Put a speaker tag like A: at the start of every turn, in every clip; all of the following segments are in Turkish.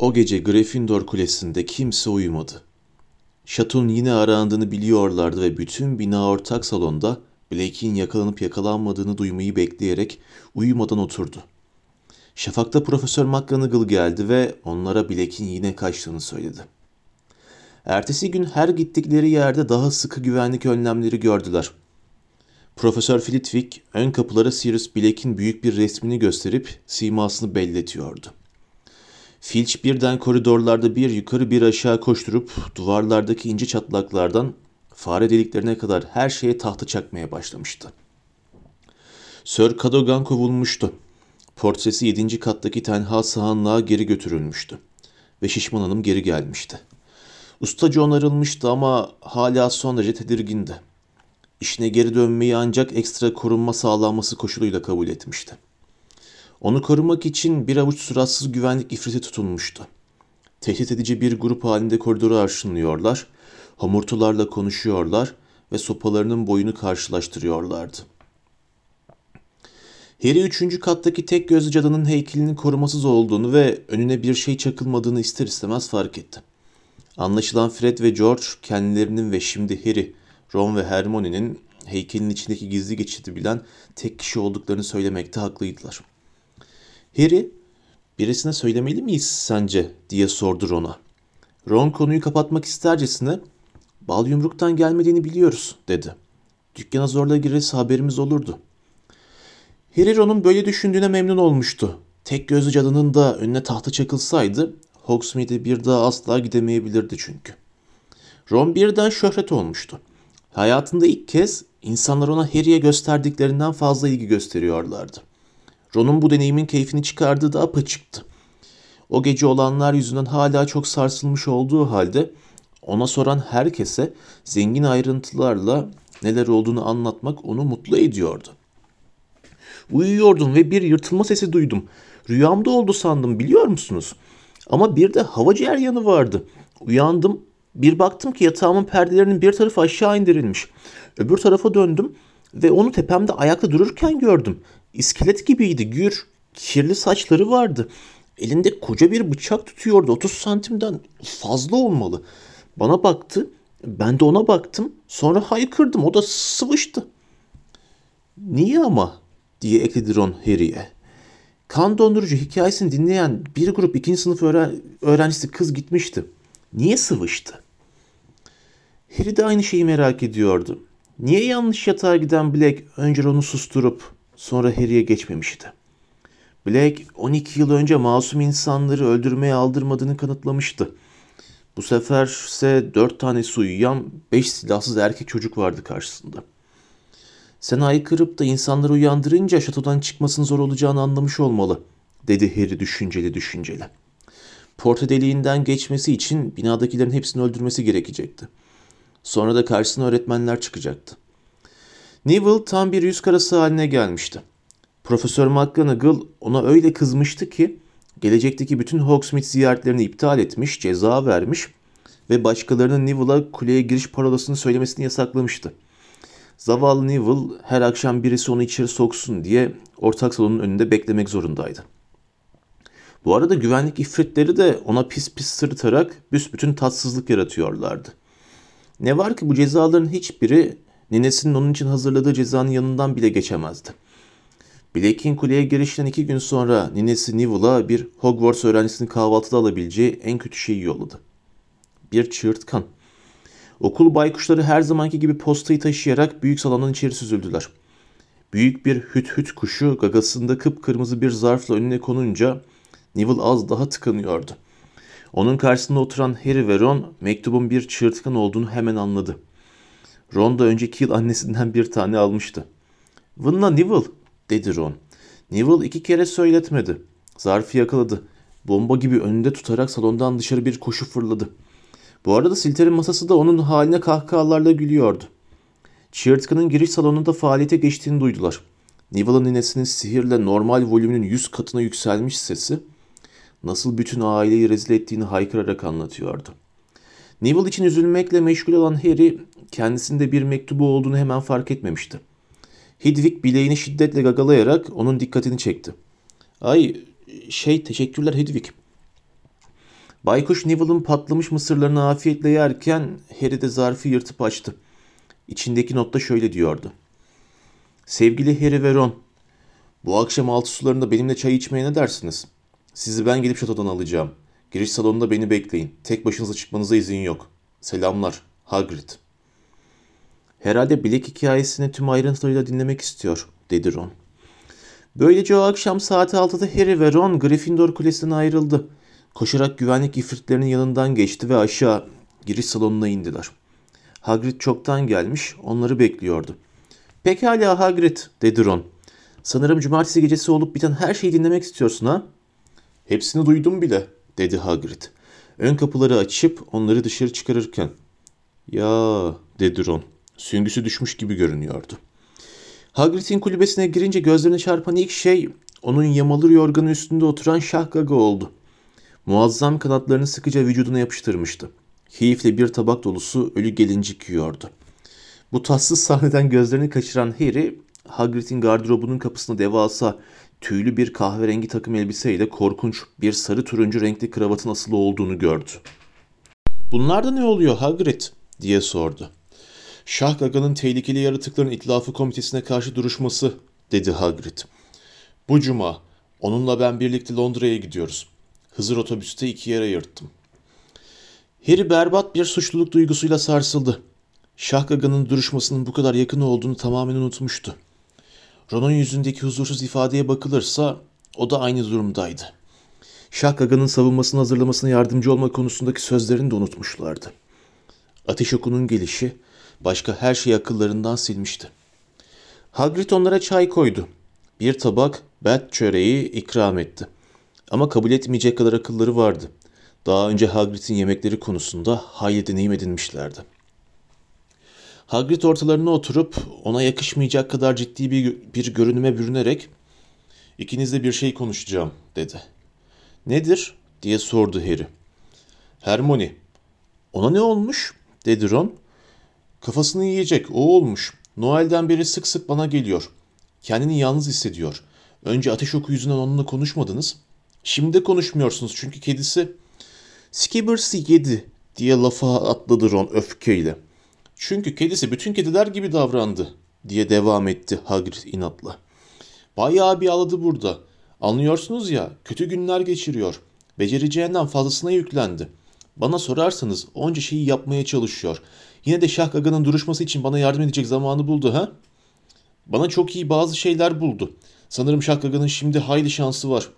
A: O gece Gryffindor Kulesi'nde kimse uyumadı. Şatonun yine arandığını biliyorlardı ve bütün bina ortak salonda Blake'in yakalanıp yakalanmadığını duymayı bekleyerek uyumadan oturdu. Şafakta Profesör McGonagall geldi ve onlara Blake'in yine kaçtığını söyledi. Ertesi gün her gittikleri yerde daha sıkı güvenlik önlemleri gördüler. Profesör Flitwick ön kapılara Sirius Blake'in büyük bir resmini gösterip simasını belletiyordu. Filch birden koridorlarda bir yukarı bir aşağı koşturup duvarlardaki ince çatlaklardan fare deliklerine kadar her şeye tahta çakmaya başlamıştı. Sir Cadogan kovulmuştu. Portresi yedinci kattaki tenha sahanlığa geri götürülmüştü. Ve Şişman Hanım geri gelmişti. Ustaca onarılmıştı ama hala son derece tedirgindi. İşine geri dönmeyi ancak ekstra korunma sağlanması koşuluyla kabul etmişti. Onu korumak için bir avuç suratsız güvenlik ifriti tutulmuştu. Tehdit edici bir grup halinde koridoru arşınlıyorlar, homurtularla konuşuyorlar ve sopalarının boyunu karşılaştırıyorlardı. Harry üçüncü kattaki tek gözlü cadının heykelinin korumasız olduğunu ve önüne bir şey çakılmadığını ister istemez fark etti. Anlaşılan Fred ve George kendilerinin ve şimdi Harry, Ron ve Hermione'nin heykelin içindeki gizli geçidi bilen tek kişi olduklarını söylemekte haklıydılar. Harry, birisine söylemeli miyiz sence diye sordu Ron'a. Ron konuyu kapatmak istercesine bal yumruktan gelmediğini biliyoruz dedi. Dükkana zorla girerse haberimiz olurdu. Harry Ron'un böyle düşündüğüne memnun olmuştu. Tek gözlü cadının da önüne tahta çakılsaydı Hogsmeade'e bir daha asla gidemeyebilirdi çünkü. Ron birden şöhret olmuştu. Hayatında ilk kez insanlar ona Harry'e gösterdiklerinden fazla ilgi gösteriyorlardı. Ron'un bu deneyimin keyfini çıkardığı da apaçıktı. O gece olanlar yüzünden hala çok sarsılmış olduğu halde ona soran herkese zengin ayrıntılarla neler olduğunu anlatmak onu mutlu ediyordu. Uyuyordum ve bir yırtılma sesi duydum. Rüyamda oldu sandım biliyor musunuz? Ama bir de hava ceryanı vardı. Uyandım. Bir baktım ki yatağımın perdelerinin bir tarafı aşağı indirilmiş. Öbür tarafa döndüm ve onu tepemde ayakta dururken gördüm. İskelet gibiydi, gür, kirli saçları vardı. Elinde koca bir bıçak tutuyordu. 30 santimden fazla olmalı. Bana baktı. Ben de ona baktım. Sonra haykırdım. O da sıvıştı. Niye ama? diye ekledi Ron Harry'e. Kan dondurucu hikayesini dinleyen bir grup ikinci sınıf öğren öğrencisi kız gitmişti. Niye sıvıştı? Harry de aynı şeyi merak ediyordu. Niye yanlış yatağa giden Black önce Ron'u susturup sonra Harry'e geçmemişti? Black 12 yıl önce masum insanları öldürmeye aldırmadığını kanıtlamıştı. Bu sefer ise 4 tane uyuyan 5 silahsız erkek çocuk vardı karşısında. Sen aykırıp da insanları uyandırınca şatodan çıkmasının zor olacağını anlamış olmalı, dedi Harry düşünceli düşünceli. Porta deliğinden geçmesi için binadakilerin hepsini öldürmesi gerekecekti. Sonra da karşısına öğretmenler çıkacaktı. Neville tam bir yüz karası haline gelmişti. Profesör McGonagall ona öyle kızmıştı ki gelecekteki bütün Hogsmeade ziyaretlerini iptal etmiş, ceza vermiş ve başkalarının Neville'a kuleye giriş parolasını söylemesini yasaklamıştı. Zavallı Neville her akşam birisi onu içeri soksun diye ortak salonun önünde beklemek zorundaydı. Bu arada güvenlik ifritleri de ona pis pis sırıtarak büsbütün tatsızlık yaratıyorlardı. Ne var ki bu cezaların hiçbiri ninesinin onun için hazırladığı cezanın yanından bile geçemezdi. Blake'in kuleye girişten iki gün sonra ninesi Neville'a bir Hogwarts öğrencisinin kahvaltıda alabileceği en kötü şeyi yolladı. Bir çığırtkan. Okul baykuşları her zamanki gibi postayı taşıyarak büyük salonun içeri süzüldüler. Büyük bir hüt hüt kuşu gagasında kıpkırmızı bir zarfla önüne konunca Neville az daha tıkanıyordu. Onun karşısında oturan Harry ve Ron mektubun bir çığırtkan olduğunu hemen anladı. Ron da önceki yıl annesinden bir tane almıştı. ''Vınla Neville'' dedi Ron. Neville iki kere söyletmedi. Zarfı yakaladı. Bomba gibi önünde tutarak salondan dışarı bir koşu fırladı. Bu arada Silter'in masası da onun haline kahkahalarla gülüyordu. Çığırtkanın giriş salonunda faaliyete geçtiğini duydular. Neville'ın ninesinin sihirle normal volümünün yüz katına yükselmiş sesi nasıl bütün aileyi rezil ettiğini haykırarak anlatıyordu. Neville için üzülmekle meşgul olan Harry kendisinde bir mektubu olduğunu hemen fark etmemişti. Hedwig bileğini şiddetle gagalayarak onun dikkatini çekti. Ay şey teşekkürler Hedwig. Baykuş Neville'ın patlamış mısırlarını afiyetle yerken Harry de zarfı yırtıp açtı. İçindeki notta şöyle diyordu. Sevgili Harry ve Ron, bu akşam altı sularında benimle çay içmeye ne dersiniz? Sizi ben gelip şatodan alacağım. Giriş salonunda beni bekleyin. Tek başınıza çıkmanıza izin yok. Selamlar, Hagrid. Herhalde bilek hikayesini tüm ayrıntılarıyla dinlemek istiyor, dedi Ron. Böylece o akşam saat 6'da Harry ve Ron Gryffindor Kulesi'ne ayrıldı. Koşarak güvenlik ifritlerinin yanından geçti ve aşağı giriş salonuna indiler. Hagrid çoktan gelmiş, onları bekliyordu. Pekala Hagrid, dedi Ron. Sanırım cumartesi gecesi olup biten her şeyi dinlemek istiyorsun ha? Hepsini duydum bile, dedi Hagrid. Ön kapıları açıp onları dışarı çıkarırken. Ya, dedi Ron. Süngüsü düşmüş gibi görünüyordu. Hagrid'in kulübesine girince gözlerine çarpan ilk şey onun yamalı yorganın üstünde oturan Şahgaga oldu. Muazzam kanatlarını sıkıca vücuduna yapıştırmıştı. Keyifle bir tabak dolusu ölü gelincik yiyordu. Bu tatsız sahneden gözlerini kaçıran Harry, Hagrid'in gardırobunun kapısında devasa, tüylü bir kahverengi takım elbiseyle korkunç bir sarı turuncu renkli kravatın asılı olduğunu gördü. Bunlar da ne oluyor Hagrid? diye sordu. Şah Gaga'nın tehlikeli yaratıkların itlafı komitesine karşı duruşması, dedi Hagrid. Bu cuma onunla ben birlikte Londra'ya gidiyoruz. Hızır otobüste iki yere ayırttım. Harry berbat bir suçluluk duygusuyla sarsıldı. Şah Gaga'nın duruşmasının bu kadar yakın olduğunu tamamen unutmuştu. Ron'un yüzündeki huzursuz ifadeye bakılırsa o da aynı durumdaydı. Şah Gaga'nın savunmasını hazırlamasına yardımcı olma konusundaki sözlerini de unutmuşlardı. Ateş okunun gelişi başka her şeyi akıllarından silmişti. Hagrid onlara çay koydu. Bir tabak bet çöreği ikram etti. Ama kabul etmeyecek kadar akılları vardı. Daha önce Hagrid'in yemekleri konusunda hayli deneyim edinmişlerdi. Hagrid ortalarına oturup ona yakışmayacak kadar ciddi bir, bir görünüme bürünerek ''İkinizle bir şey konuşacağım.'' dedi. ''Nedir?'' diye sordu Harry. ''Hermione.'' ''Ona ne olmuş?'' dedi Ron. ''Kafasını yiyecek, o olmuş. Noel'den beri sık sık bana geliyor. Kendini yalnız hissediyor. Önce ateş oku yüzünden onunla konuşmadınız. Şimdi konuşmuyorsunuz çünkü kedisi Skibbers'ı yedi diye lafa atladı Ron öfkeyle. Çünkü kedisi bütün kediler gibi davrandı diye devam etti Hagrid inatla. Bayağı bir ağladı burada. Anlıyorsunuz ya kötü günler geçiriyor. Becereceğinden fazlasına yüklendi. Bana sorarsanız onca şeyi yapmaya çalışıyor. Yine de Şah Gaga'nın duruşması için bana yardım edecek zamanı buldu ha? Bana çok iyi bazı şeyler buldu. Sanırım Şah Gaga'nın şimdi hayli şansı var.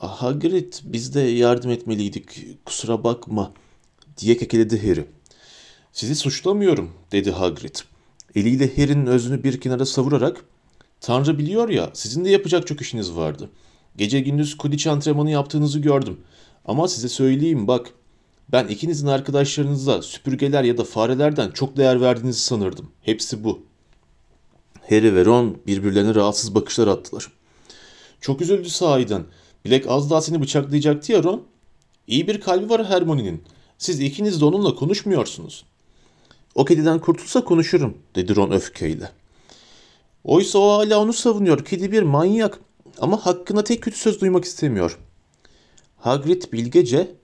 A: Ah, Hagrid biz de yardım etmeliydik kusura bakma diye kekeledi Harry. Sizi suçlamıyorum dedi Hagrid. Eliyle Harry'nin özünü bir kenara savurarak Tanrı biliyor ya sizin de yapacak çok işiniz vardı. Gece gündüz kudiç antrenmanı yaptığınızı gördüm. Ama size söyleyeyim bak ben ikinizin arkadaşlarınıza süpürgeler ya da farelerden çok değer verdiğinizi sanırdım. Hepsi bu. Harry ve Ron birbirlerine rahatsız bakışlar attılar. Çok üzüldü sahiden. Bilek az daha seni bıçaklayacaktı ya Ron. İyi bir kalbi var Hermione'nin. Siz ikiniz de onunla konuşmuyorsunuz. O kediden kurtulsa konuşurum dedi Ron öfkeyle. Oysa o hala onu savunuyor. Kedi bir manyak ama hakkında tek kötü söz duymak istemiyor. Hagrid bilgece,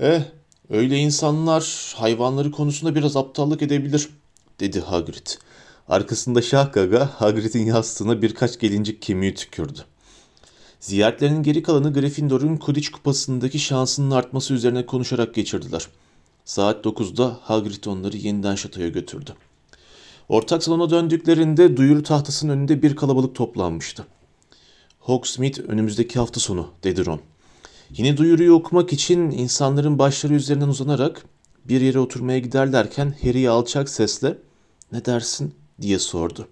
A: eh öyle insanlar hayvanları konusunda biraz aptallık edebilir dedi Hagrid. Arkasında Şah Gaga Hagrid'in yastığına birkaç gelincik kemiği tükürdü. Ziyaretlerinin geri kalanı Gryffindor'un Quidditch kupasındaki şansının artması üzerine konuşarak geçirdiler. Saat 9'da Hagrid onları yeniden şatoya götürdü. Ortak salona döndüklerinde duyuru tahtasının önünde bir kalabalık toplanmıştı. Hogsmeade önümüzdeki hafta sonu dedi Ron. Yine duyuruyu okumak için insanların başları üzerinden uzanarak bir yere oturmaya giderlerken Harry'e alçak sesle ne dersin diye sordu.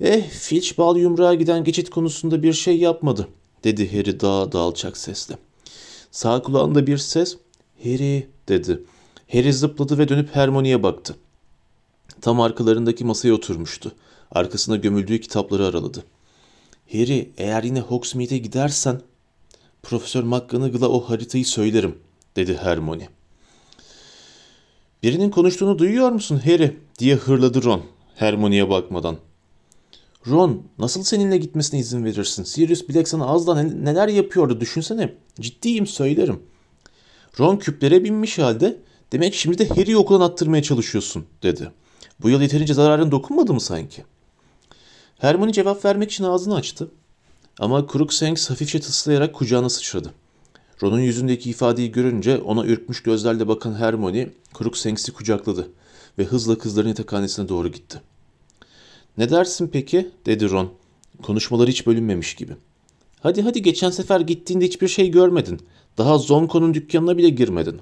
A: Eh Filch bal yumruğa giden geçit konusunda bir şey yapmadı dedi Harry daha da alçak sesle. Sağ kulağında bir ses Harry dedi. Harry zıpladı ve dönüp Hermione'ye baktı. Tam arkalarındaki masaya oturmuştu. Arkasına gömüldüğü kitapları araladı. Harry eğer yine Hogsmeade'e gidersen Profesör McGonagall'a o haritayı söylerim dedi Hermione. Birinin konuştuğunu duyuyor musun Harry diye hırladı Ron Hermione'ye bakmadan. Ron nasıl seninle gitmesine izin verirsin? Sirius Black sana az da neler yapıyordu düşünsene. Ciddiyim söylerim. Ron küplere binmiş halde demek şimdi de Harry'i okuldan attırmaya çalışıyorsun dedi. Bu yıl yeterince zararın dokunmadı mı sanki? Hermione cevap vermek için ağzını açtı. Ama Crookshanks hafifçe tıslayarak kucağına sıçradı. Ron'un yüzündeki ifadeyi görünce ona ürkmüş gözlerle bakan Hermione Crookshanks'i kucakladı ve hızla kızların yatakhanesine doğru gitti. Ne dersin peki? dedi Ron. Konuşmaları hiç bölünmemiş gibi. Hadi hadi geçen sefer gittiğinde hiçbir şey görmedin. Daha Zonko'nun dükkanına bile girmedin.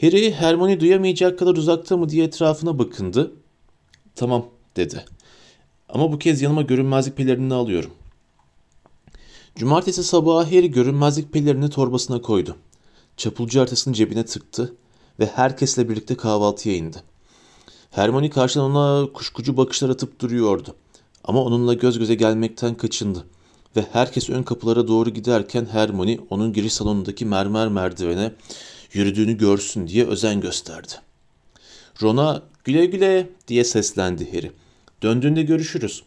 A: Harry Hermione duyamayacak kadar uzakta mı diye etrafına bakındı. Tamam dedi. Ama bu kez yanıma görünmezlik pelerini alıyorum. Cumartesi sabahı Harry görünmezlik pelerini torbasına koydu. Çapulcu haritasını cebine tıktı ve herkesle birlikte kahvaltıya indi. Hermione karşıdan ona kuşkucu bakışlar atıp duruyordu. Ama onunla göz göze gelmekten kaçındı. Ve herkes ön kapılara doğru giderken Hermione onun giriş salonundaki mermer merdivene yürüdüğünü görsün diye özen gösterdi. Ron'a güle güle diye seslendi Harry. Döndüğünde görüşürüz.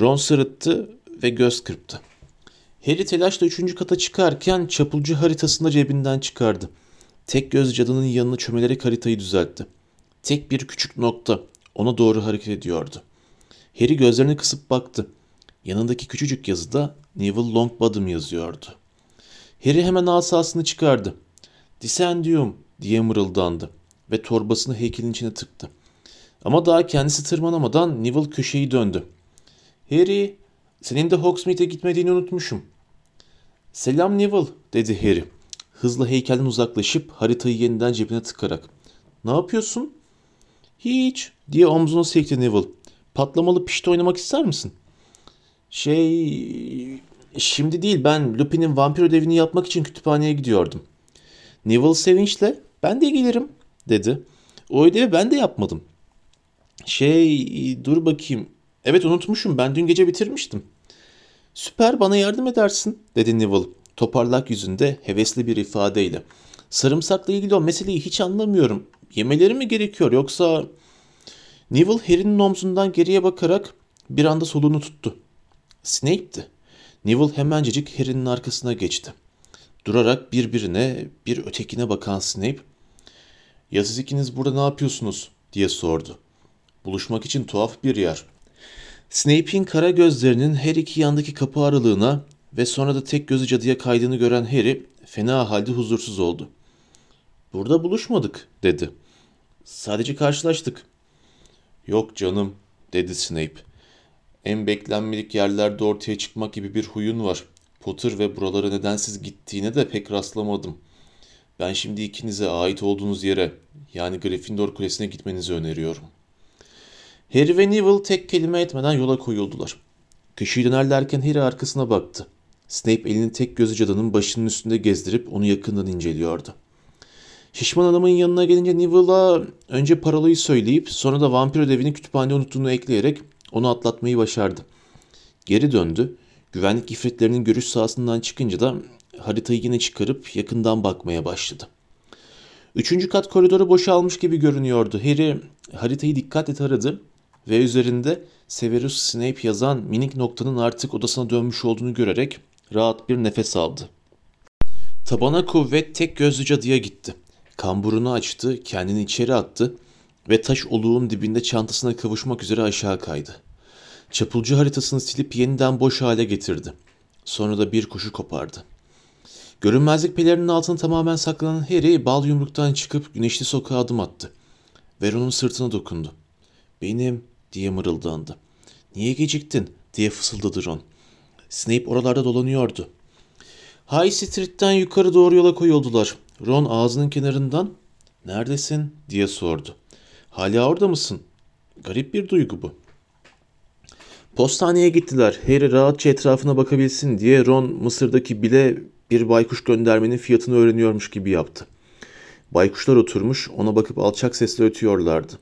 A: Ron sırıttı ve göz kırptı. Harry telaşla üçüncü kata çıkarken çapulcu haritasını cebinden çıkardı. Tek göz cadının yanına çömelerek haritayı düzeltti. Tek bir küçük nokta ona doğru hareket ediyordu. Harry gözlerini kısıp baktı. Yanındaki küçücük yazıda Neville Longbottom yazıyordu. Harry hemen asasını çıkardı. Disendium diye mırıldandı ve torbasını heykelin içine tıktı. Ama daha kendisi tırmanamadan Neville köşeyi döndü. Harry, senin de Hogsmeade'e gitmediğini unutmuşum. Selam Neville, dedi Harry. Hızla heykelden uzaklaşıp haritayı yeniden cebine tıkarak. Ne yapıyorsun? Hiç, diye omzuna sekti Neville. Patlamalı pişti oynamak ister misin? Şey, şimdi değil ben Lupin'in vampir ödevini yapmak için kütüphaneye gidiyordum. Neville sevinçle ben de gelirim dedi. O ödevi ben de yapmadım. Şey dur bakayım. Evet unutmuşum ben dün gece bitirmiştim. Süper bana yardım edersin dedi Neville toparlak yüzünde hevesli bir ifadeyle. Sarımsakla ilgili o meseleyi hiç anlamıyorum. Yemeleri mi gerekiyor yoksa... Neville Harry'nin omzundan geriye bakarak bir anda soluğunu tuttu. Snape'ti. Neville hemencecik Harry'nin arkasına geçti. Durarak birbirine bir ötekine bakan Snape, ''Ya siz ikiniz burada ne yapıyorsunuz?'' diye sordu. Buluşmak için tuhaf bir yer. Snape'in kara gözlerinin her iki yandaki kapı aralığına ve sonra da tek gözü cadıya kaydığını gören Harry fena halde huzursuz oldu. Burada buluşmadık dedi. Sadece karşılaştık. Yok canım dedi Snape. En beklenmedik yerlerde ortaya çıkmak gibi bir huyun var. Potter ve buralara nedensiz gittiğine de pek rastlamadım. Ben şimdi ikinize ait olduğunuz yere yani Gryffindor Kulesi'ne gitmenizi öneriyorum. Harry ve Neville tek kelime etmeden yola koyuldular. Köşeyi dönerlerken Harry arkasına baktı. Snape elini tek gözü cadının başının üstünde gezdirip onu yakından inceliyordu. Şişman adamın yanına gelince Neville'a önce parolayı söyleyip sonra da vampir ödevini kütüphanede unuttuğunu ekleyerek onu atlatmayı başardı. Geri döndü. Güvenlik ifritlerinin görüş sahasından çıkınca da haritayı yine çıkarıp yakından bakmaya başladı. Üçüncü kat koridoru boşalmış gibi görünüyordu. Harry haritayı dikkatle taradı ve üzerinde Severus Snape yazan minik noktanın artık odasına dönmüş olduğunu görerek rahat bir nefes aldı. Tabana kuvvet tek gözlü cadıya gitti. Kamburunu açtı, kendini içeri attı ve taş oluğun dibinde çantasına kavuşmak üzere aşağı kaydı. Çapulcu haritasını silip yeniden boş hale getirdi. Sonra da bir kuşu kopardı. Görünmezlik pelerinin altına tamamen saklanan Harry bal yumruktan çıkıp güneşli sokağa adım attı. Veron'un sırtına dokundu. Benim diye mırıldandı. Niye geciktin diye fısıldadı Ron. Snape oralarda dolanıyordu. High Street'ten yukarı doğru yola koyuldular. Ron ağzının kenarından neredesin diye sordu. Hala orada mısın? Garip bir duygu bu. Postaneye gittiler. Harry rahatça etrafına bakabilsin diye Ron Mısır'daki bile bir baykuş göndermenin fiyatını öğreniyormuş gibi yaptı. Baykuşlar oturmuş ona bakıp alçak sesle ötüyorlardı.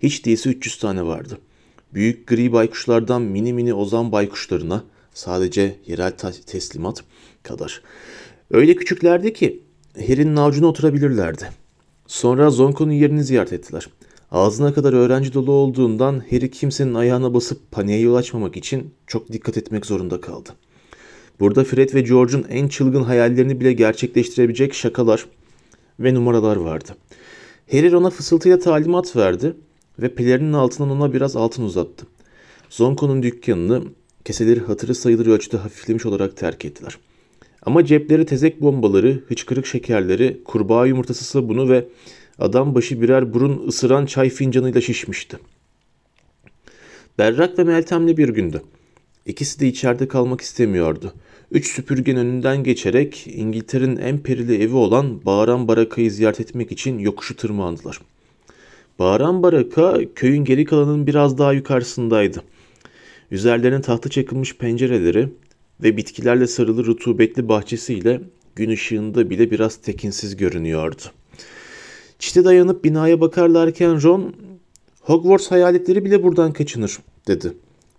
A: Hiç değilse 300 tane vardı. Büyük gri baykuşlardan mini mini ozan baykuşlarına sadece yerel teslimat kadar. Öyle küçüklerdi ki Harry'nin avucuna oturabilirlerdi. Sonra Zonko'nun yerini ziyaret ettiler. Ağzına kadar öğrenci dolu olduğundan Harry kimsenin ayağına basıp paniğe yol açmamak için çok dikkat etmek zorunda kaldı. Burada Fred ve George'un en çılgın hayallerini bile gerçekleştirebilecek şakalar ve numaralar vardı. Harry ona fısıltıyla talimat verdi ve pelerinin altından ona biraz altın uzattı. Zonko'nun dükkanını keseleri hatırı sayılır ölçüde hafiflemiş olarak terk ettiler. Ama cepleri tezek bombaları, hıçkırık şekerleri, kurbağa yumurtası sabunu ve adam başı birer burun ısıran çay fincanıyla şişmişti. Berrak ve Meltem'li bir gündü. İkisi de içeride kalmak istemiyordu. Üç süpürgen önünden geçerek İngiltere'nin en perili evi olan Bağıran Baraka'yı ziyaret etmek için yokuşu tırmandılar. Bağıran Baraka köyün geri kalanının biraz daha yukarısındaydı. Üzerlerine tahta çakılmış pencereleri ve bitkilerle sarılı rutubetli bahçesiyle gün ışığında bile biraz tekinsiz görünüyordu. Çite dayanıp binaya bakarlarken Ron, Hogwarts hayaletleri bile buradan kaçınır, dedi.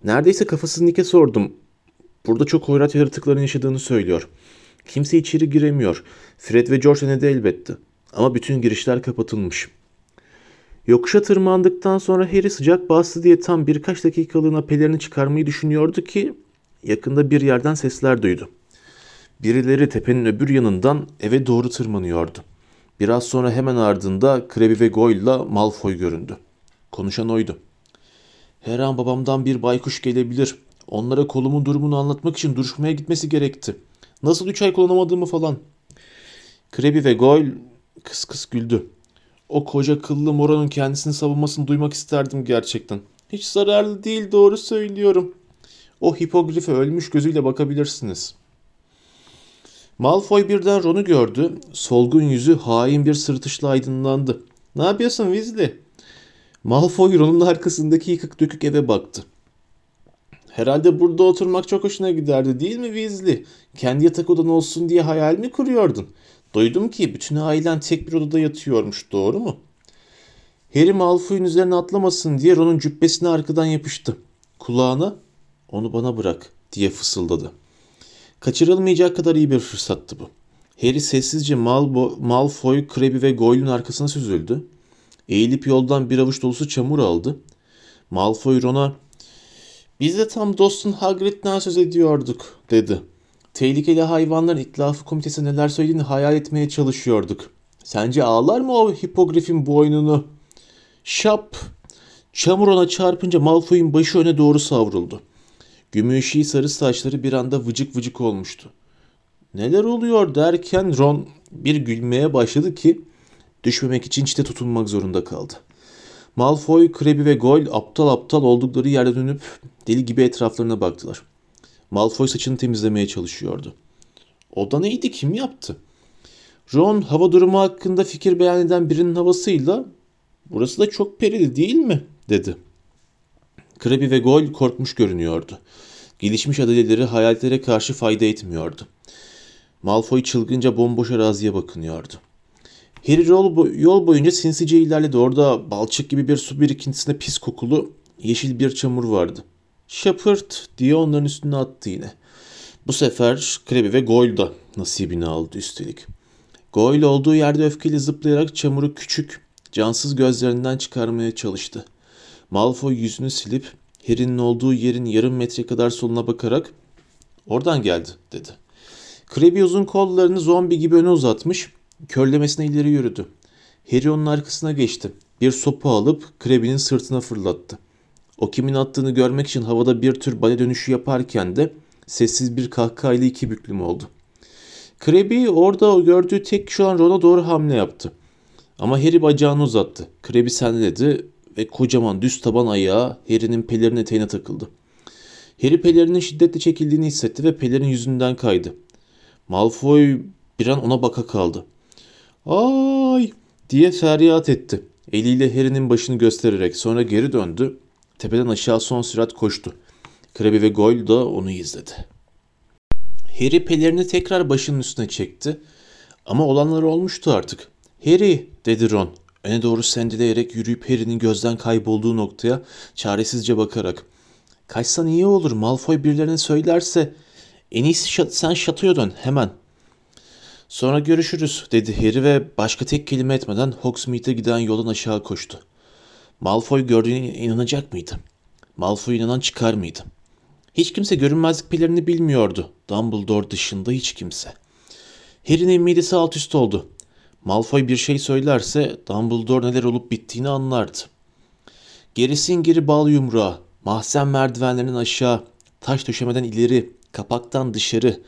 A: Neredeyse kafasız Nick'e sordum. Burada çok hoyrat yaratıkların yaşadığını söylüyor. Kimse içeri giremiyor. Fred ve George ne de elbette. Ama bütün girişler kapatılmış. Yokuşa tırmandıktan sonra Harry sıcak bastı diye tam birkaç dakikalığına pelerini çıkarmayı düşünüyordu ki yakında bir yerden sesler duydu. Birileri tepenin öbür yanından eve doğru tırmanıyordu. Biraz sonra hemen ardında Krebi ve Goyle'la Malfoy göründü. Konuşan oydu. Her an babamdan bir baykuş gelebilir. Onlara kolumun durumunu anlatmak için duruşmaya gitmesi gerekti. Nasıl üç ay kullanamadığımı falan. Krebi ve Goyle kıs kıs güldü. O koca kıllı moronun kendisini savunmasını duymak isterdim gerçekten. Hiç zararlı değil doğru söylüyorum. O hipogrife ölmüş gözüyle bakabilirsiniz. Malfoy birden Ron'u gördü. Solgun yüzü hain bir sırtışla aydınlandı. Ne yapıyorsun Weasley? Malfoy Ron'un arkasındaki yıkık dökük eve baktı. Herhalde burada oturmak çok hoşuna giderdi değil mi Weasley? Kendi yatak odan olsun diye hayal mi kuruyordun? Duydum ki bütün ailen tek bir odada yatıyormuş doğru mu? Harry Malfoy'un üzerine atlamasın diye Ron'un cübbesine arkadan yapıştı. Kulağına onu bana bırak diye fısıldadı. Kaçırılmayacak kadar iyi bir fırsattı bu. Harry sessizce Malbo, Malfoy, Krebi ve Goyle'un arkasına süzüldü. Eğilip yoldan bir avuç dolusu çamur aldı. Malfoy Ron'a biz de tam dostun Hagrid'den söz ediyorduk dedi. Tehlikeli hayvanların itlafı komitesi neler söylediğini hayal etmeye çalışıyorduk. Sence ağlar mı o hipogrifin boynunu? Şap! Çamur ona çarpınca Malfoy'un başı öne doğru savruldu. Gümüşi sarı saçları bir anda vıcık vıcık olmuştu. Neler oluyor derken Ron bir gülmeye başladı ki düşmemek için çite tutunmak zorunda kaldı. Malfoy, Krebi ve Goyle aptal aptal oldukları yerde dönüp deli gibi etraflarına baktılar. Malfoy saçını temizlemeye çalışıyordu. O da neydi kim yaptı? Ron hava durumu hakkında fikir beyan eden birinin havasıyla burası da çok perili değil mi dedi. Krabi ve Gol korkmuş görünüyordu. Gelişmiş adaleleri hayaletlere karşı fayda etmiyordu. Malfoy çılgınca bomboş araziye bakınıyordu. Harry yol, yol boyunca sinsice ilerledi. Orada balçık gibi bir su birikintisinde pis kokulu yeşil bir çamur vardı. Şapırt diye onların üstüne attı yine. Bu sefer Krebi ve Goyle da nasibini aldı üstelik. Goyle olduğu yerde öfkeli zıplayarak çamuru küçük, cansız gözlerinden çıkarmaya çalıştı. Malfoy yüzünü silip Harry'nin olduğu yerin yarım metre kadar soluna bakarak oradan geldi dedi. Krebi uzun kollarını zombi gibi öne uzatmış, körlemesine ileri yürüdü. Harry onun arkasına geçti. Bir sopa alıp Krebi'nin sırtına fırlattı. O kimin attığını görmek için havada bir tür bale dönüşü yaparken de sessiz bir kahkahayla iki büklüm oldu. Krebi orada o gördüğü tek kişi olan Ron'a doğru hamle yaptı. Ama Harry bacağını uzattı. Krebi senledi ve kocaman düz taban ayağı Harry'nin pelerin eteğine takıldı. Harry pelerinin şiddetle çekildiğini hissetti ve pelerin yüzünden kaydı. Malfoy bir an ona baka kaldı. Ay diye feryat etti. Eliyle Harry'nin başını göstererek sonra geri döndü. Tepeden aşağı son sürat koştu. Krabi ve Goyle da onu izledi. Harry pelerini tekrar başının üstüne çekti. Ama olanlar olmuştu artık. Harry dedi Ron. Öne doğru sendeleyerek yürüyüp Harry'nin gözden kaybolduğu noktaya çaresizce bakarak. Kaçsan iyi olur Malfoy birilerine söylerse en iyisi şat sen şatoya dön hemen. Sonra görüşürüz dedi Harry ve başka tek kelime etmeden Hogsmeade'e giden yoldan aşağı koştu. Malfoy gördüğüne inanacak mıydı? Malfoy inanan çıkar mıydı? Hiç kimse görünmezlik pelerini bilmiyordu. Dumbledore dışında hiç kimse. Harry'nin midesi alt üst oldu. Malfoy bir şey söylerse Dumbledore neler olup bittiğini anlardı. Gerisin geri bal yumruğa, mahzen merdivenlerinin aşağı, taş döşemeden ileri, kapaktan dışarı.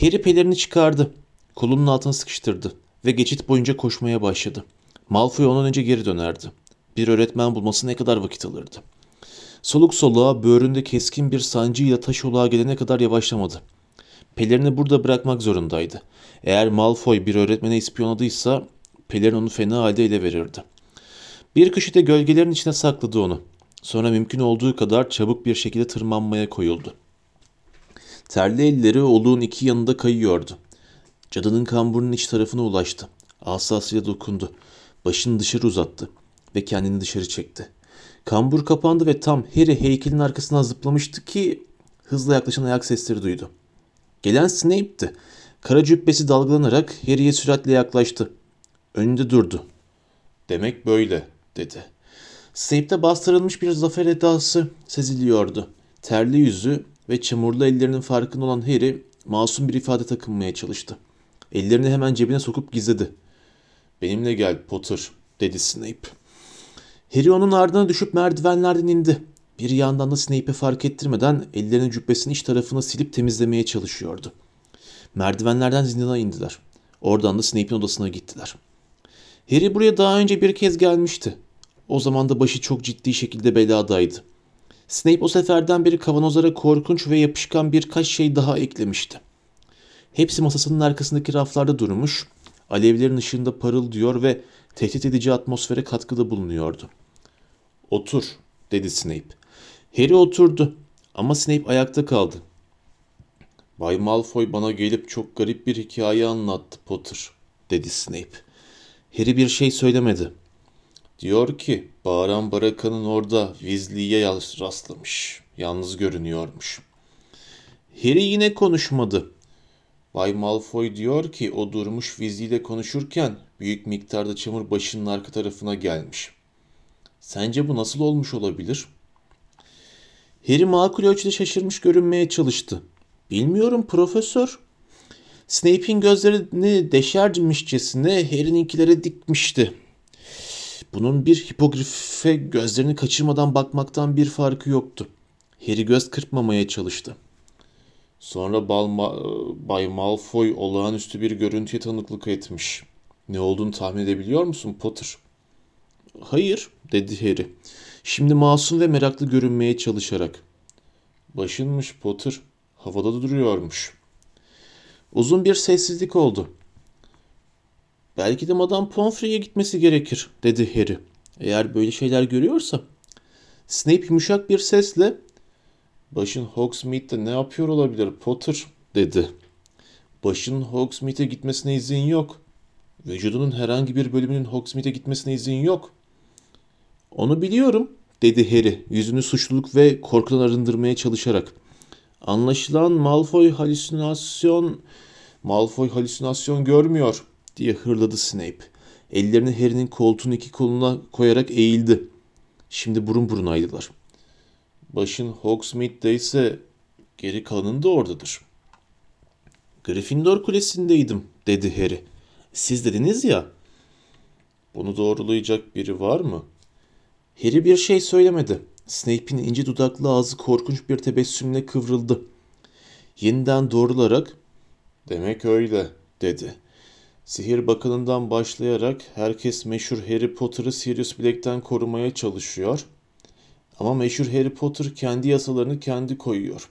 A: Harry pelerini çıkardı. Kolunun altına sıkıştırdı ve geçit boyunca koşmaya başladı. Malfoy ondan önce geri dönerdi. Bir öğretmen bulması ne kadar vakit alırdı. Soluk soluğa böğründe keskin bir sancıyla taş olağa gelene kadar yavaşlamadı. Pelerini burada bırakmak zorundaydı. Eğer Malfoy bir öğretmene ispiyonladıysa Pelerin onu fena halde ele verirdi. Bir köşede gölgelerin içine sakladı onu. Sonra mümkün olduğu kadar çabuk bir şekilde tırmanmaya koyuldu. Terli elleri oluğun iki yanında kayıyordu. Cadının kamburunun iç tarafına ulaştı. Asasıyla dokundu. Başını dışarı uzattı ve kendini dışarı çekti. Kambur kapandı ve tam Harry heykelin arkasına zıplamıştı ki hızla yaklaşan ayak sesleri duydu. Gelen Snape'ti. Kara cübbesi dalgalanarak Harry'e süratle yaklaştı. Önünde durdu. Demek böyle dedi. Snape'de bastırılmış bir zafer edası seziliyordu. Terli yüzü ve çamurlu ellerinin farkında olan Harry masum bir ifade takınmaya çalıştı. Ellerini hemen cebine sokup gizledi. Benimle gel Potter dedi Snape. Harry onun ardına düşüp merdivenlerden indi. Bir yandan da Snape'e fark ettirmeden ellerini cübbesinin iç tarafına silip temizlemeye çalışıyordu. Merdivenlerden zindana indiler. Oradan da Snape'in odasına gittiler. Harry buraya daha önce bir kez gelmişti. O zaman da başı çok ciddi şekilde beladaydı. Snape o seferden beri kavanozlara korkunç ve yapışkan birkaç şey daha eklemişti. Hepsi masasının arkasındaki raflarda durmuş, alevlerin ışığında parıldıyor ve tehdit edici atmosfere katkıda bulunuyordu. Otur, dedi Snape. Harry oturdu ama Snape ayakta kaldı. Bay Malfoy bana gelip çok garip bir hikaye anlattı Potter, dedi Snape. Harry bir şey söylemedi. Diyor ki bağıran barakanın orada Weasley'e rastlamış. Yalnız görünüyormuş. Harry yine konuşmadı. Bay Malfoy diyor ki o durmuş Weasley ile konuşurken büyük miktarda çamur başının arka tarafına gelmiş. Sence bu nasıl olmuş olabilir? Harry makul ölçüde şaşırmış görünmeye çalıştı. Bilmiyorum profesör. Snape'in gözlerini deşermişçesine Harry'ninkilere dikmişti. Bunun bir hipogrife gözlerini kaçırmadan bakmaktan bir farkı yoktu. Harry göz kırpmamaya çalıştı. Sonra Balma, Bay Malfoy olağanüstü bir görüntüye tanıklık etmiş. Ne olduğunu tahmin edebiliyor musun Potter? Hayır, dedi Harry. Şimdi masum ve meraklı görünmeye çalışarak. Başınmış Potter. Havada da duruyormuş. Uzun bir sessizlik oldu. Belki de Madame Pomfrey'e gitmesi gerekir, dedi Harry. Eğer böyle şeyler görüyorsa. Snape yumuşak bir sesle Başın Hogsmeade'de ne yapıyor olabilir Potter dedi. Başın Hogsmeade'e gitmesine izin yok. Vücudunun herhangi bir bölümünün Hogsmeade'e gitmesine izin yok. Onu biliyorum dedi Harry yüzünü suçluluk ve korkudan arındırmaya çalışarak. Anlaşılan Malfoy halüsinasyon Malfoy halüsinasyon görmüyor diye hırladı Snape. Ellerini Harry'nin koltuğun iki koluna koyarak eğildi. Şimdi burun burunaydılar. Başın Hogsmeade'de ise geri kalanın da oradadır. Gryffindor kulesindeydim dedi Harry. Siz dediniz ya. Bunu doğrulayacak biri var mı? Harry bir şey söylemedi. Snape'in ince dudaklı ağzı korkunç bir tebessümle kıvrıldı. Yeniden doğrularak "Demek öyle." dedi. Sihir Bakanı'ndan başlayarak herkes meşhur Harry Potter'ı Sirius Black'ten korumaya çalışıyor. Ama meşhur Harry Potter kendi yasalarını kendi koyuyor.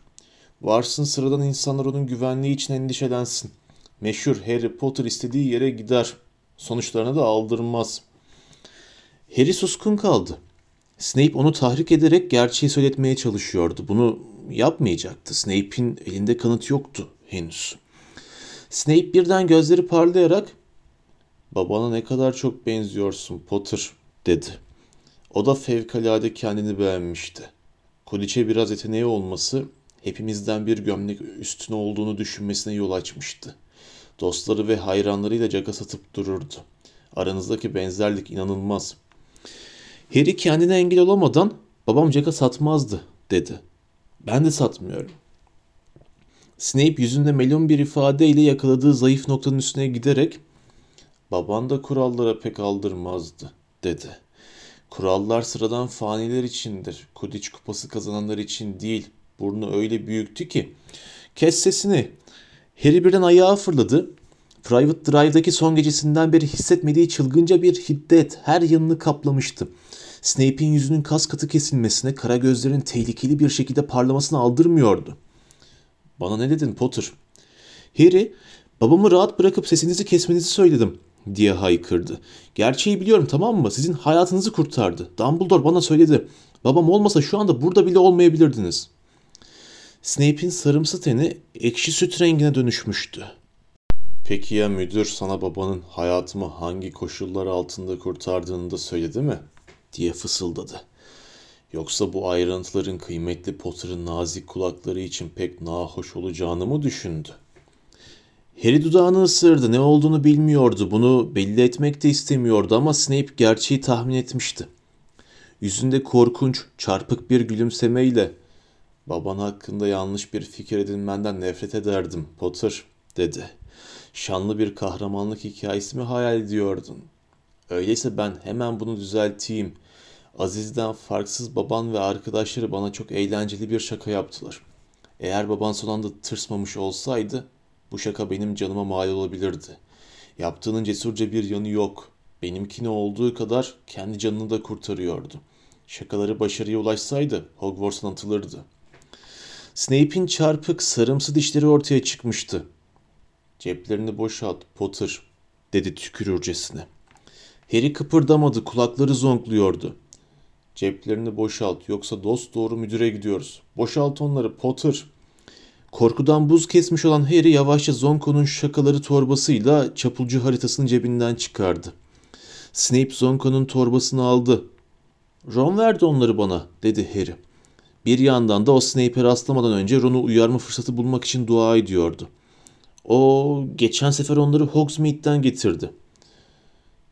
A: Varsın sıradan insanlar onun güvenliği için endişelensin. Meşhur Harry Potter istediği yere gider. Sonuçlarına da aldırmaz. Harry suskun kaldı. Snape onu tahrik ederek gerçeği söyletmeye çalışıyordu. Bunu yapmayacaktı. Snape'in elinde kanıt yoktu henüz. Snape birden gözleri parlayarak "Babana ne kadar çok benziyorsun Potter." dedi. O da fevkalade kendini beğenmişti. Koliçe biraz yeteneği olması hepimizden bir gömlek üstüne olduğunu düşünmesine yol açmıştı. Dostları ve hayranlarıyla caka satıp dururdu. Aranızdaki benzerlik inanılmaz. Harry kendine engel olamadan babam caka satmazdı dedi. Ben de satmıyorum. Snape yüzünde melon bir ifadeyle yakaladığı zayıf noktanın üstüne giderek Baban da kurallara pek aldırmazdı, dedi. Kurallar sıradan faniler içindir. Kudiç kupası kazananlar için değil. Burnu öyle büyüktü ki. Kes sesini. Harry birden ayağa fırladı. Private Drive'daki son gecesinden beri hissetmediği çılgınca bir hiddet her yanını kaplamıştı. Snape'in yüzünün kas katı kesilmesine, kara gözlerin tehlikeli bir şekilde parlamasını aldırmıyordu. Bana ne dedin Potter? Harry, babamı rahat bırakıp sesinizi kesmenizi söyledim diye haykırdı. Gerçeği biliyorum tamam mı? Sizin hayatınızı kurtardı. Dumbledore bana söyledi. Babam olmasa şu anda burada bile olmayabilirdiniz. Snape'in sarımsı teni ekşi süt rengine dönüşmüştü. Peki ya müdür sana babanın hayatımı hangi koşullar altında kurtardığını da söyledi mi? diye fısıldadı. Yoksa bu ayrıntıların kıymetli Potter'ın nazik kulakları için pek nahoş olacağını mı düşündü? Harry dudağını ısırdı. Ne olduğunu bilmiyordu. Bunu belli etmek de istemiyordu ama Snape gerçeği tahmin etmişti. Yüzünde korkunç, çarpık bir gülümsemeyle ''Baban hakkında yanlış bir fikir edinmenden nefret ederdim, Potter.'' dedi. ''Şanlı bir kahramanlık hikayesi mi hayal ediyordun? Öyleyse ben hemen bunu düzelteyim. Aziz'den farksız baban ve arkadaşları bana çok eğlenceli bir şaka yaptılar. Eğer baban son anda tırsmamış olsaydı bu şaka benim canıma mal olabilirdi. Yaptığının cesurca bir yanı yok. Benimkine olduğu kadar kendi canını da kurtarıyordu. Şakaları başarıya ulaşsaydı Hogwarts'tan atılırdı. Snape'in çarpık, sarımsı dişleri ortaya çıkmıştı. Ceplerini boşalt, Potter, dedi tükürürcesine. Harry kıpırdamadı, kulakları zonkluyordu. Ceplerini boşalt, yoksa dost doğru müdüre gidiyoruz. Boşalt onları, Potter, Korkudan buz kesmiş olan Harry yavaşça Zonko'nun şakaları torbasıyla çapulcu haritasını cebinden çıkardı. Snape Zonko'nun torbasını aldı. Ron verdi onları bana, dedi Harry. Bir yandan da o Snape'e rastlamadan önce Ron'u uyarma fırsatı bulmak için dua ediyordu. O geçen sefer onları Hogsmeade'den getirdi.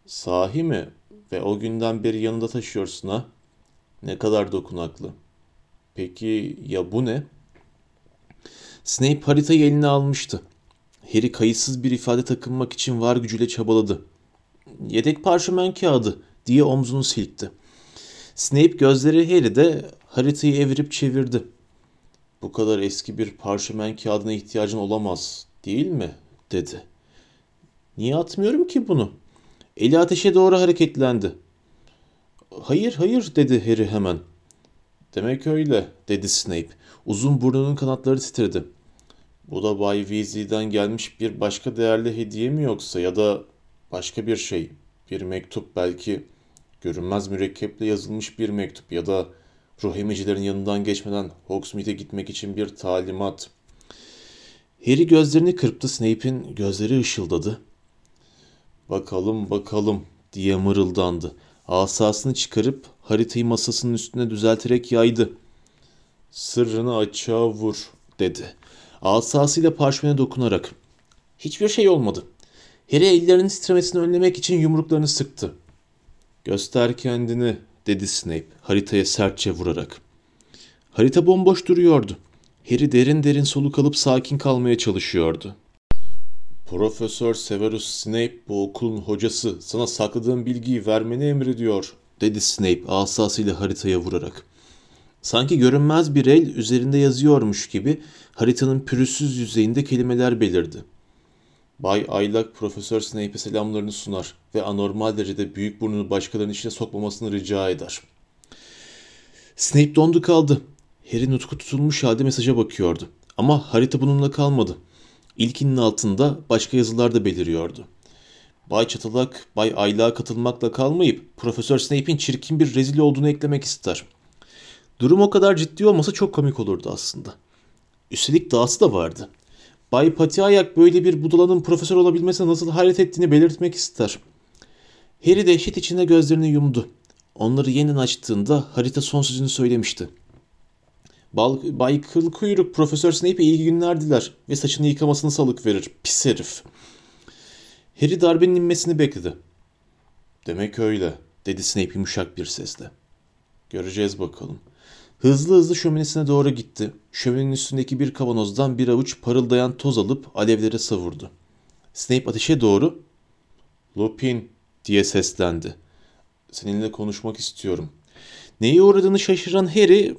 A: Sahi mi? Ve o günden beri yanında taşıyorsun ha? Ne kadar dokunaklı. Peki ya bu ne?'' Snape haritayı eline almıştı. Harry kayıtsız bir ifade takınmak için var gücüyle çabaladı. Yedek parşömen kağıdı diye omzunu silkti. Snape gözleri Harry'de haritayı evirip çevirdi. Bu kadar eski bir parşömen kağıdına ihtiyacın olamaz değil mi? dedi. Niye atmıyorum ki bunu? Eli ateşe doğru hareketlendi. Hayır hayır dedi Harry hemen. Demek öyle dedi Snape. Uzun burnunun kanatları titredi. Bu da Bay Weasley'den gelmiş bir başka değerli hediye mi yoksa ya da başka bir şey? Bir mektup belki görünmez mürekkeple yazılmış bir mektup ya da ruh yanından geçmeden Hogsmeade'e gitmek için bir talimat. Harry gözlerini kırptı Snape'in gözleri ışıldadı. Bakalım bakalım diye mırıldandı. Asasını çıkarıp haritayı masasının üstüne düzelterek yaydı. Sırrını açığa vur dedi. Asasıyla parşömene dokunarak. Hiçbir şey olmadı. Harry ellerinin titremesini önlemek için yumruklarını sıktı. Göster kendini dedi Snape haritaya sertçe vurarak. Harita bomboş duruyordu. Harry derin derin soluk alıp sakin kalmaya çalışıyordu. Profesör Severus Snape bu okulun hocası. Sana sakladığım bilgiyi vermeni emrediyor, dedi Snape asasıyla haritaya vurarak. Sanki görünmez bir el üzerinde yazıyormuş gibi haritanın pürüzsüz yüzeyinde kelimeler belirdi. Bay Aylak Profesör Snape'e selamlarını sunar ve anormal derecede büyük burnunu başkalarının içine sokmamasını rica eder. Snape dondu kaldı. Harry nutku tutulmuş halde mesaja bakıyordu. Ama harita bununla kalmadı. İlkinin altında başka yazılar da beliriyordu. Bay Çatalak, Bay Aylak'a katılmakla kalmayıp Profesör Snape'in çirkin bir rezil olduğunu eklemek ister. Durum o kadar ciddi olmasa çok komik olurdu aslında. Üstelik dahası da vardı. Bay Patiayak böyle bir budalanın profesör olabilmesine nasıl hayret ettiğini belirtmek ister. Harry dehşet içinde gözlerini yumdu. Onları yeniden açtığında harita son sözünü söylemişti. Bay Kıl Kuyruk Profesör Snape'e iyi günler diler ve saçını yıkamasını salık verir. Pis herif. Harry darbenin inmesini bekledi. Demek öyle, dedi Snape yumuşak bir sesle. Göreceğiz bakalım. Hızlı hızlı şöminesine doğru gitti. Şöminenin üstündeki bir kavanozdan bir avuç parıldayan toz alıp alevlere savurdu. Snape ateşe doğru ''Lupin'' diye seslendi. ''Seninle konuşmak istiyorum.'' Neye uğradığını şaşıran Harry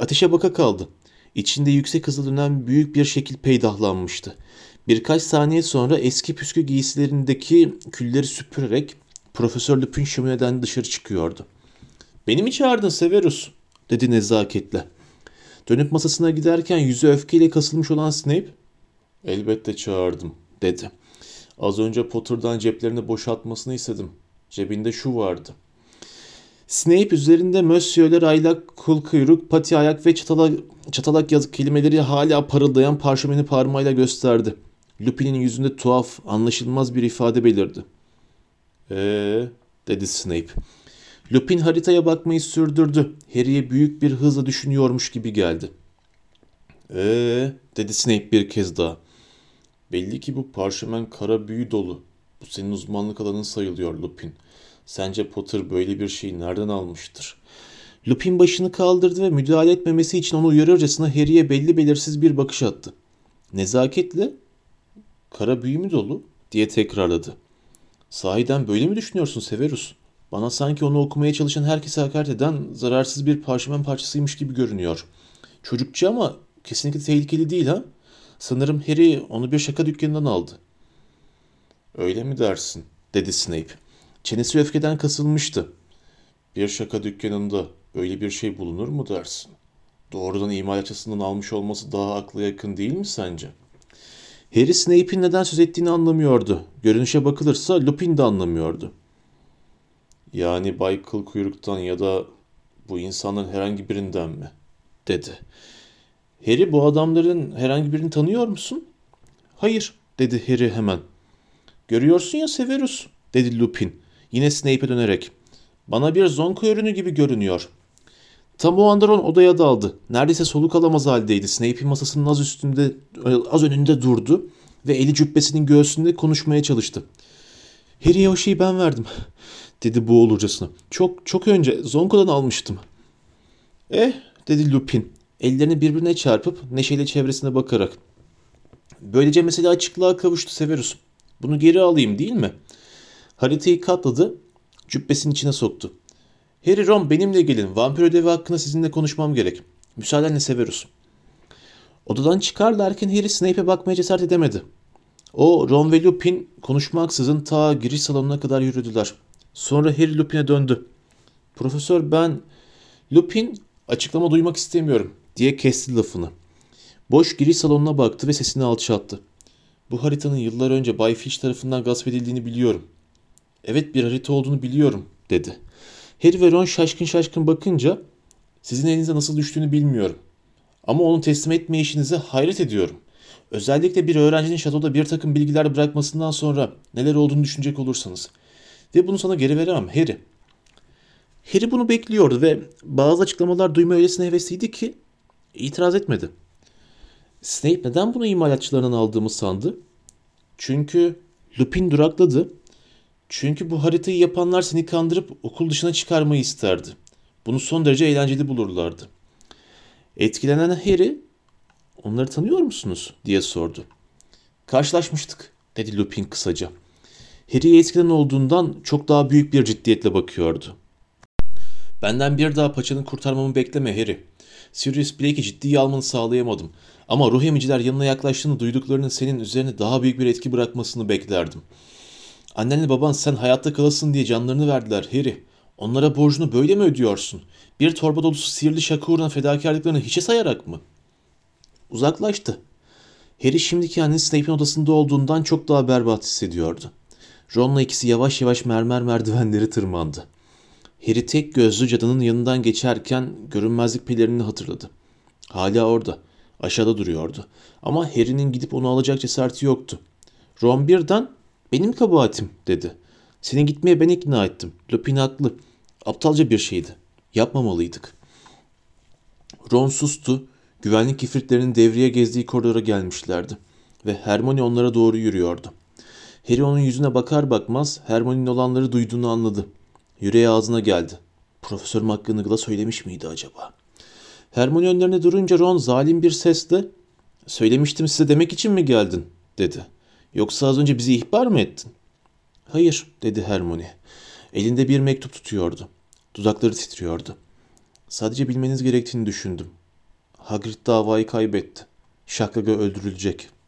A: ateşe baka kaldı. İçinde yüksek hızla dönen büyük bir şekil peydahlanmıştı. Birkaç saniye sonra eski püskü giysilerindeki külleri süpürerek Profesör Lupin şömineden dışarı çıkıyordu. ''Beni mi çağırdın Severus?'' dedi nezaketle. Dönüp masasına giderken yüzü öfkeyle kasılmış olan Snape ''Elbette çağırdım.'' dedi. Az önce Potter'dan ceplerini boşaltmasını istedim. Cebinde şu vardı. Snape üzerinde Monsieur'ler aylak, kul kuyruk, pati ayak ve çatalak, çatalak yazık kelimeleri hala parıldayan parşömeni parmağıyla gösterdi. Lupin'in yüzünde tuhaf, anlaşılmaz bir ifade belirdi. Ee, dedi Snape. Lupin haritaya bakmayı sürdürdü. Harry'e büyük bir hızla düşünüyormuş gibi geldi. Ee, dedi Snape bir kez daha. Belli ki bu parşömen kara büyü dolu. Bu senin uzmanlık alanın sayılıyor Lupin. Sence Potter böyle bir şeyi nereden almıştır? Lupin başını kaldırdı ve müdahale etmemesi için onu uyarırcasına Harry'e belli belirsiz bir bakış attı. Nezaketle kara büyü mü dolu diye tekrarladı. Sahiden böyle mi düşünüyorsun Severus? Bana sanki onu okumaya çalışan herkese hakaret eden zararsız bir parşömen parçasıymış gibi görünüyor. Çocukça ama kesinlikle tehlikeli değil ha? Sanırım Harry onu bir şaka dükkanından aldı. Öyle mi dersin? dedi Snape. Çenesi öfkeden kasılmıştı. Bir şaka dükkanında böyle bir şey bulunur mu dersin? Doğrudan imalatçısından almış olması daha akla yakın değil mi sence? Harry Snape'in neden söz ettiğini anlamıyordu. Görünüşe bakılırsa Lupin de anlamıyordu. Yani Bay Kıl Kuyruk'tan ya da bu insanların herhangi birinden mi? dedi. Harry bu adamların herhangi birini tanıyor musun? Hayır dedi Harry hemen. Görüyorsun ya Severus dedi Lupin yine Snape'e dönerek. Bana bir zonka ürünü gibi görünüyor. Tam o anda Ron odaya daldı. Neredeyse soluk alamaz haldeydi. Snape'in masasının az üstünde, az önünde durdu ve eli cübbesinin göğsünde konuşmaya çalıştı. Harry'e o şeyi ben verdim, dedi boğulurcasına. Çok, çok önce Zonko'dan almıştım. Eh, dedi Lupin, ellerini birbirine çarpıp neşeyle çevresine bakarak. Böylece mesele açıklığa kavuştu Severus. Bunu geri alayım değil mi? Haritayı katladı, cübbesinin içine soktu. Harry Ron benimle gelin. Vampir ödevi hakkında sizinle konuşmam gerek. Müsaadenle Severus. Odadan çıkarlarken Harry Snape'e bakmaya cesaret edemedi. O, Ron ve Lupin konuşmaksızın ta giriş salonuna kadar yürüdüler. Sonra Harry Lupin'e döndü. Profesör ben... Lupin açıklama duymak istemiyorum diye kesti lafını. Boş giriş salonuna baktı ve sesini alçalttı. Bu haritanın yıllar önce Bay Filch tarafından gasp edildiğini biliyorum. Evet bir harita olduğunu biliyorum dedi. Harry ve Ron şaşkın şaşkın bakınca sizin elinize nasıl düştüğünü bilmiyorum. Ama onu teslim etme işinize hayret ediyorum. Özellikle bir öğrencinin şatoda bir takım bilgiler bırakmasından sonra neler olduğunu düşünecek olursanız. Ve bunu sana geri veremem Harry. Harry bunu bekliyordu ve bazı açıklamalar duyma öylesine hevesliydi ki itiraz etmedi. Snape neden bunu imalatçılarından aldığımı sandı? Çünkü Lupin durakladı çünkü bu haritayı yapanlar seni kandırıp okul dışına çıkarmayı isterdi. Bunu son derece eğlenceli bulurlardı. Etkilenen Harry, onları tanıyor musunuz diye sordu. Karşılaşmıştık dedi Lupin kısaca. Harry'e eskiden olduğundan çok daha büyük bir ciddiyetle bakıyordu. Benden bir daha paçanın kurtarmamı bekleme Harry. Sirius Blake'i ciddiye almanı sağlayamadım. Ama ruh emiciler yanına yaklaştığını duyduklarının senin üzerine daha büyük bir etki bırakmasını beklerdim.'' Annenle baban sen hayatta kalasın diye canlarını verdiler Harry. Onlara borcunu böyle mi ödüyorsun? Bir torba dolusu sihirli şaka fedakarlıklarını hiçe sayarak mı? Uzaklaştı. Harry şimdi kendini Snape'in odasında olduğundan çok daha berbat hissediyordu. Ron'la ikisi yavaş yavaş mermer merdivenleri tırmandı. Harry tek gözlü cadının yanından geçerken görünmezlik pelerini hatırladı. Hala orada. Aşağıda duruyordu. Ama Harry'nin gidip onu alacak cesareti yoktu. Ron birden benim kabahatim dedi. Seni gitmeye ben ikna ettim. Lupin haklı. Aptalca bir şeydi. Yapmamalıydık. Ron sustu. Güvenlik ifritlerinin devreye gezdiği koridora gelmişlerdi. Ve Hermione onlara doğru yürüyordu. Harry onun yüzüne bakar bakmaz Hermione'nin olanları duyduğunu anladı. Yüreği ağzına geldi. Profesör McGonagall'a söylemiş miydi acaba? Hermione önlerine durunca Ron zalim bir sesle ''Söylemiştim size demek için mi geldin?'' dedi. ''Yoksa az önce bizi ihbar mı ettin?'' ''Hayır'' dedi Hermione. Elinde bir mektup tutuyordu. Dudakları titriyordu. ''Sadece bilmeniz gerektiğini düşündüm. Hagrid davayı kaybetti. Şaklaga öldürülecek.''